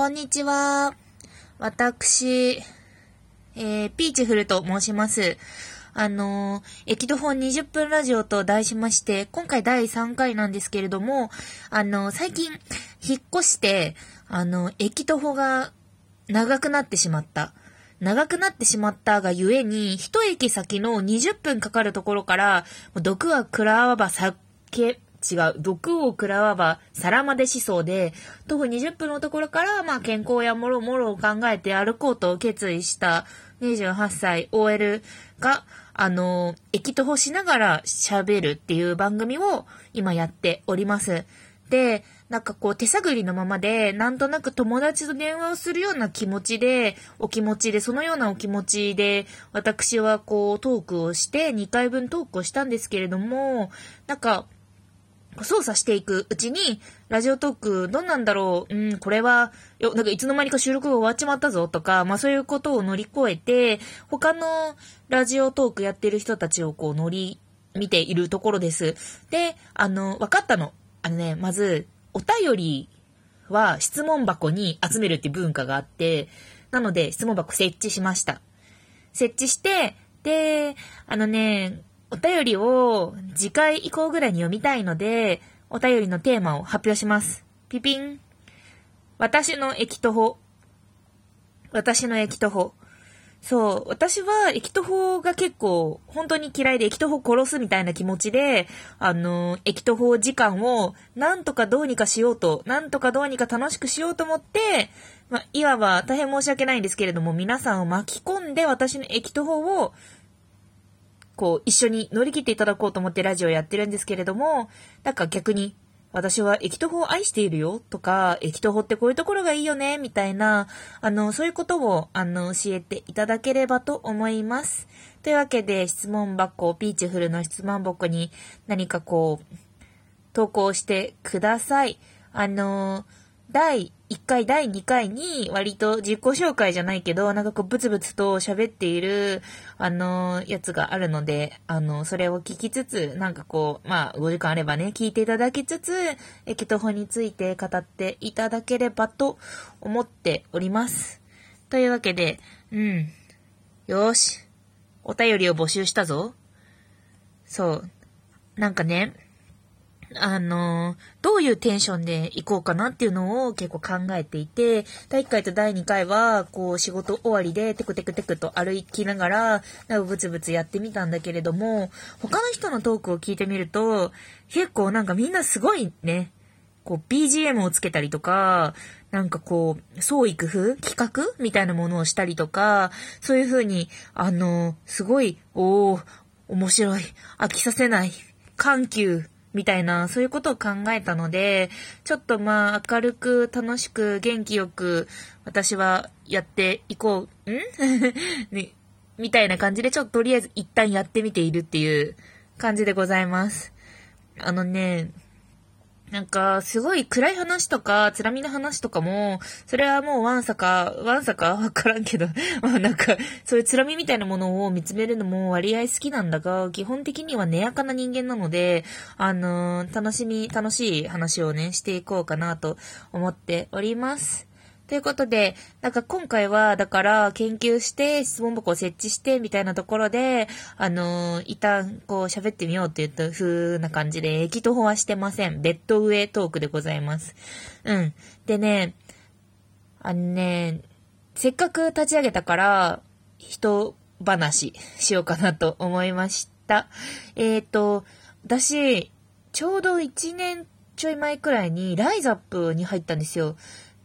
こんにちは。私、えー、ピーチフルと申します。あのー、駅徒歩20分ラジオと題しまして、今回第3回なんですけれども、あのー、最近、引っ越して、あのー、駅徒歩が長くなってしまった。長くなってしまったがゆえに、一駅先の20分かかるところから、毒は食らわば酒、違う。毒を食らわば皿までしそうで、徒歩20分のところから、まあ健康やもろもろを考えて歩こうと決意した28歳 OL が、あの、駅徒歩しながら喋るっていう番組を今やっております。で、なんかこう手探りのままで、なんとなく友達と電話をするような気持ちで、お気持ちで、そのようなお気持ちで、私はこうトークをして、2回分トークをしたんですけれども、なんか、操作していくうちに、ラジオトークどうなんだろう？うん、これは、よ、なんかいつの間にか収録が終わっちまったぞとか、まあそういうことを乗り越えて、他のラジオトークやってる人たちをこう乗り、見ているところです。で、あの、分かったの。あのね、まず、お便りは質問箱に集めるっていう文化があって、なので質問箱設置しました。設置して、で、あのね、お便りを次回以降ぐらいに読みたいので、お便りのテーマを発表します。ピピン。私の駅徒歩。私の駅徒歩。そう、私は駅徒歩が結構本当に嫌いで駅徒歩殺すみたいな気持ちで、あの、駅徒歩時間をなんとかどうにかしようと、なんとかどうにか楽しくしようと思って、ま、いわば大変申し訳ないんですけれども、皆さんを巻き込んで私の駅徒歩をこう、一緒に乗り切っていただこうと思ってラジオやってるんですけれども、なんか逆に、私は駅徒歩を愛しているよとか、駅徒歩ってこういうところがいいよねみたいな、あの、そういうことを、あの、教えていただければと思います。というわけで、質問箱、ピーチフルの質問箱に何かこう、投稿してください。あの、第1回、第2回に割と自己紹介じゃないけど、なんかこうブツブツと喋っている、あの、やつがあるので、あの、それを聞きつつ、なんかこう、まあ、5時間あればね、聞いていただきつつ、駅徒歩について語っていただければと思っております。というわけで、うん。よし。お便りを募集したぞ。そう。なんかね、あの、どういうテンションで行こうかなっていうのを結構考えていて、第1回と第2回は、こう仕事終わりでテクテクテクと歩きながら、なんかブツブツやってみたんだけれども、他の人のトークを聞いてみると、結構なんかみんなすごいね、こう BGM をつけたりとか、なんかこう、創意工夫企画みたいなものをしたりとか、そういう風に、あの、すごい、おー、面白い、飽きさせない、緩急、みたいな、そういうことを考えたので、ちょっとまあ、明るく、楽しく、元気よく、私はやっていこう、ん？ね、みたいな感じで、ちょっととりあえず一旦やってみているっていう感じでございます。あのね、なんか、すごい暗い話とか、つらみの話とかも、それはもうワンサか、ワンサかわからんけど、まあなんか、そういうつらみみたいなものを見つめるのも割合好きなんだが、基本的には寝やかな人間なので、あのー、楽しみ、楽しい話をね、していこうかなと思っております。ということで、なんか今回は、だから研究して質問箱を設置してみたいなところで、あのー、一旦こう喋ってみようって言った風な感じで、駅徒歩はしてません。ベッド上トークでございます。うん。でね、あのね、せっかく立ち上げたから、人話しようかなと思いました。えっ、ー、と、私、ちょうど1年ちょい前くらいにライザップに入ったんですよ。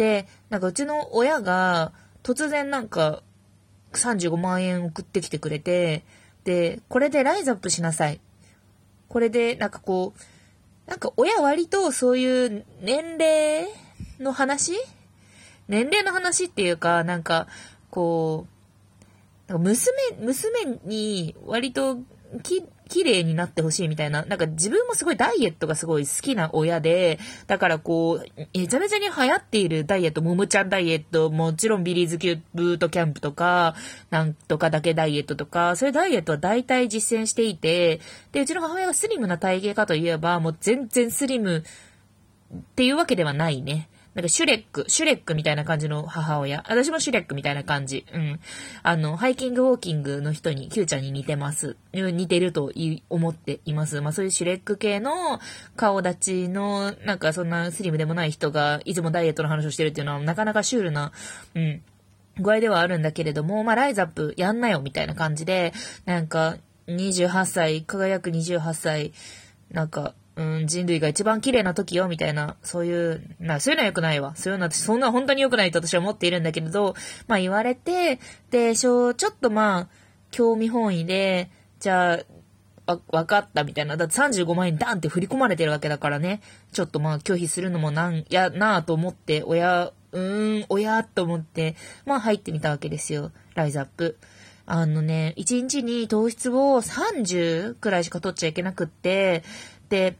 で、なんかうちの親が突然なんか35万円送ってきてくれて、で、これでライズアップしなさい。これでなんかこう、なんか親割とそういう年齢の話？年齢の話っていうか、なんか、こう、娘、娘に割とき、綺麗になってほしいみたいな。なんか自分もすごいダイエットがすごい好きな親で、だからこう、めちゃめちゃに流行っているダイエット、ももちゃんダイエット、もちろんビリーズキューブートキャンプとか、なんとかだけダイエットとか、そういうダイエットは大体実践していて、で、うちの母親がスリムな体型かといえば、もう全然スリムっていうわけではないね。なんかシュレック、シュレックみたいな感じの母親。私もシュレックみたいな感じ。うん。あの、ハイキングウォーキングの人に、キューちゃんに似てます。似てると思っています。まあそういうシュレック系の顔立ちの、なんかそんなスリムでもない人が、いつもダイエットの話をしてるっていうのは、なかなかシュールな、うん、具合ではあるんだけれども、まあライズアップやんなよみたいな感じで、なんか、28歳、輝く28歳、なんか、うん、人類が一番綺麗な時よ、みたいな、そういう、な、そういうのは良くないわ。そういうのは、そんな本当に良くないと私は思っているんだけれど、まあ言われて、で、しょちょっとまあ、興味本位で、じゃあ、わ、わかったみたいな。だって35万円ダンって振り込まれてるわけだからね。ちょっとまあ拒否するのもなん、やなぁと思って、親、うーん、親と思って、まあ入ってみたわけですよ。ライズアップ。あのね、1日に糖質を30くらいしか取っちゃいけなくって、で、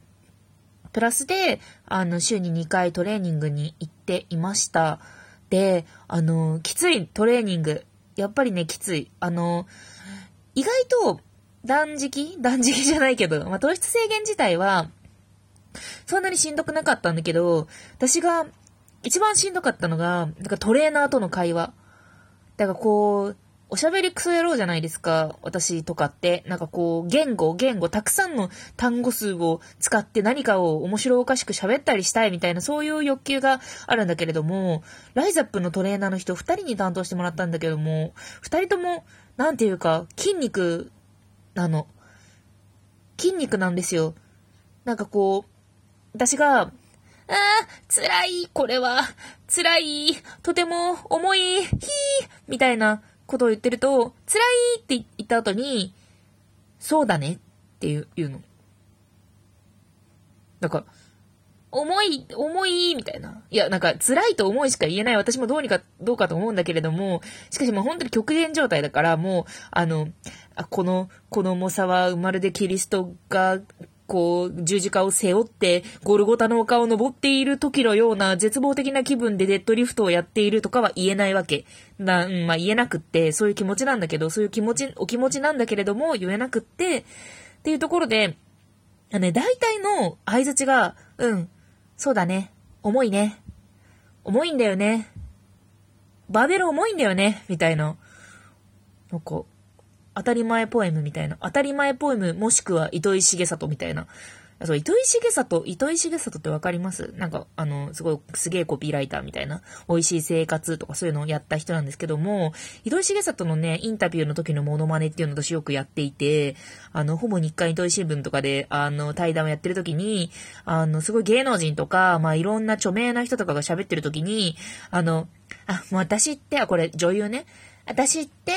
プラスで、あの、週に2回トレーニングに行っていました。で、あの、きついトレーニング。やっぱりね、きつい。あの、意外と、断食？断食 じゃないけど、まあ、糖質制限自体は、そんなにしんどくなかったんだけど、私が一番しんどかったのが、なんかトレーナーとの会話。だからこう、おしゃべりクソ野郎じゃないですか、私とかって。なんかこう、言語、言語、たくさんの単語数を使って何かを面白おかしく喋ったりしたいみたいな、そういう欲求があるんだけれども、ライザップのトレーナーの人二人に担当してもらったんだけども、二人とも、なんていうか、筋肉なの。筋肉なんですよ。なんかこう、私が、ああ、辛い、これは、辛い、とても重い、ひー、みたいなことを言ってると、辛いって言った後に、そうだねっていう言うの。なんか、重い、重い、みたいな。いや、なんか、辛いと重いしか言えない。私もどうにか、どうかと思うんだけれども、しかしもう本当に極限状態だから、もう、あの、あこの、この重さは、まるでキリストがこう、十字架を背負って、ゴルゴタの丘を登っている時のような絶望的な気分でデッドリフトをやっているとかは言えないわけ。な、うん、まあ言えなくって、そういう気持ちなんだけど、そういう気持ち、お気持ちなんだけれども、言えなくって、っていうところで、あね、大体の合図が、うん、そうだね、重いね、重いんだよね、バーベル重いんだよね、みたいな。なんか、当たり前ポエムみたいな。当たり前ポエムもしくは糸井重里みたいな。そう、糸井重里、糸井重里ってわかります？なんか、あの、すごい、すげえコピーライターみたいな、美味しい生活とかそういうのをやった人なんですけども、糸井重里のね、インタビューの時のモノマネっていうのを私よくやっていて、あの、ほぼ日刊糸井新聞とかで、あの、対談をやってる時に、あの、すごい芸能人とか、まあ、いろんな著名な人とかが喋ってる時に、あの、あ、もう私って、あ、これ女優ね。私って、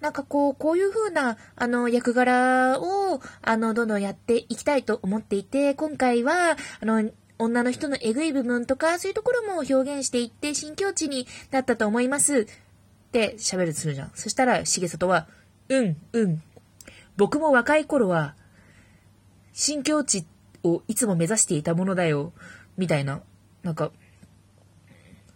なんかこう、こういう風な、あの、役柄を、あの、どんどんやっていきたいと思っていて、今回は、あの、女の人のえぐい部分とか、そういうところも表現していって、新境地になったと思います。って喋るとするじゃん。そしたら、重里は、うん、うん。僕も若い頃は、新境地をいつも目指していたものだよ。みたいな。なんか、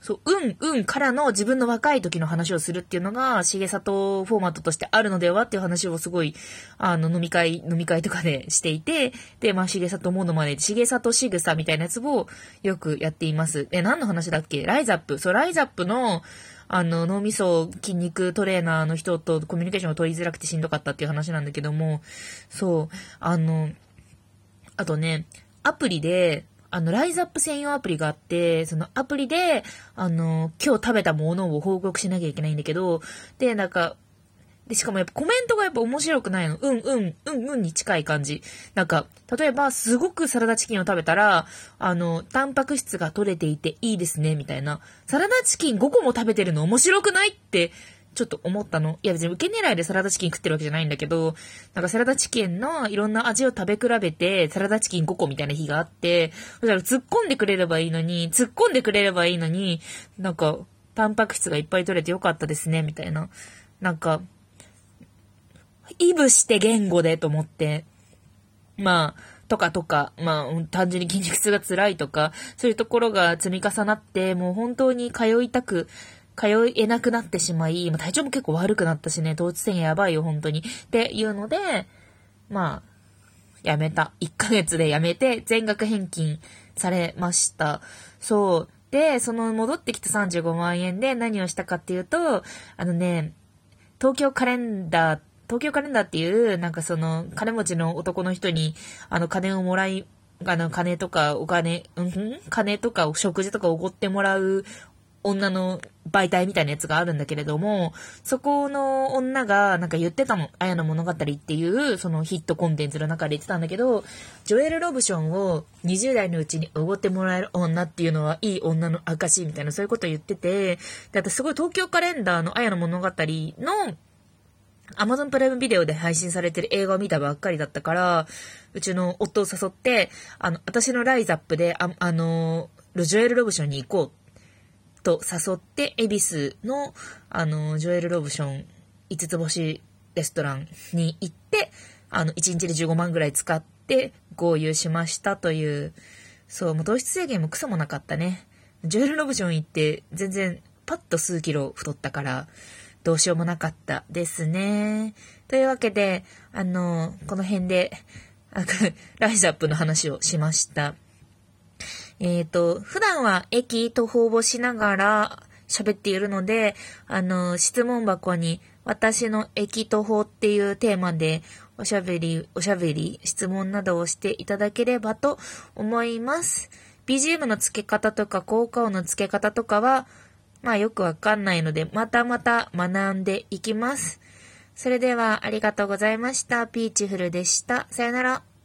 そう、うん、うんからの自分の若い時の話をするっていうのが、重里フォーマットとしてあるのではっていう話をすごい、あの、飲み会、飲み会とかでしていて、で、まあ、重里ものまで、重里仕草みたいなやつをよくやっています。え、何の話だっけ？ライザップ。そう、ライザップの、あの、脳みそ筋肉トレーナーの人とコミュニケーションを取りづらくてしんどかったっていう話なんだけども、そう、あの、あとね、アプリで、あの、ライズアップ専用アプリがあって、そのアプリで、あの、今日食べたものを報告しなきゃいけないんだけど、で、なんか、で、しかもやっぱコメントがやっぱ面白くないの。うんうん、うんうんに近い感じ。なんか、例えば、すごくサラダチキンを食べたら、あの、タンパク質が取れていていいですね、みたいな。サラダチキン5個も食べてるの面白くないってちょっと思ったの。いや別に受け狙いでサラダチキン食ってるわけじゃないんだけど、なんかサラダチキンのいろんな味を食べ比べて、サラダチキン5個みたいな日があって、そしたら突っ込んでくれればいいのに、突っ込んでくれればいいのに、なんか、タンパク質がいっぱい取れてよかったですね、みたいな。なんか、イブして言語でと思って、まあ、とかとか、まあ、単純に筋肉痛が辛いとか、そういうところが積み重なって、もう本当に通いたく通えなくなってしまい、体調も結構悪くなったしね、糖質制限やばいよ、本当に。っていうので、まあ、やめた。1ヶ月でやめて、全額返金されました。そう。で、その戻ってきた35万円で何をしたかっていうと、あのね、東京カレンダー、東京カレンダーっていう、なんかその、金持ちの男の人に、あの、金をもらい、あの、金とかお金、うん金とか食事とかおごってもらう女の媒体みたいなやつがあるんだけれども、そこの女がなんか言ってたの、あやの物語っていうそのヒットコンテンツの中で言ってたんだけど、ジョエル・ロブションを20代のうちにおごってもらえる女っていうのはいい女の証みたいなそういうこと言ってて、で、あとすごい東京カレンダーのあやの物語のアマゾンプライムビデオで配信されてる映画を見たばっかりだったから、うちの夫を誘って、あの、私のライザップで、あ、あの、ジョエル・ロブションに行こうと誘って、恵比寿の、あの、ジョエル・ロブション5つ星レストランに行って、あの、1日で15万ぐらい使って合流しましたという、そう、もう糖質制限もクソもなかったね。ジョエル・ロブション行って全然パッと数キロ太ったから、どうしようもなかったですね。というわけで、あの、この辺で、ライズアップの話をしました。えっ、ー、と、普段は駅と応募しながら喋っているので、あの、質問箱に私の駅徒歩っていうテーマでおしゃべり、おしゃべり、質問などをしていただければと思います。BGM の付け方とか効果音の付け方とかは、まあよくわかんないので、またまた学んでいきます。それではありがとうございました。ピーチフルでした。さよなら。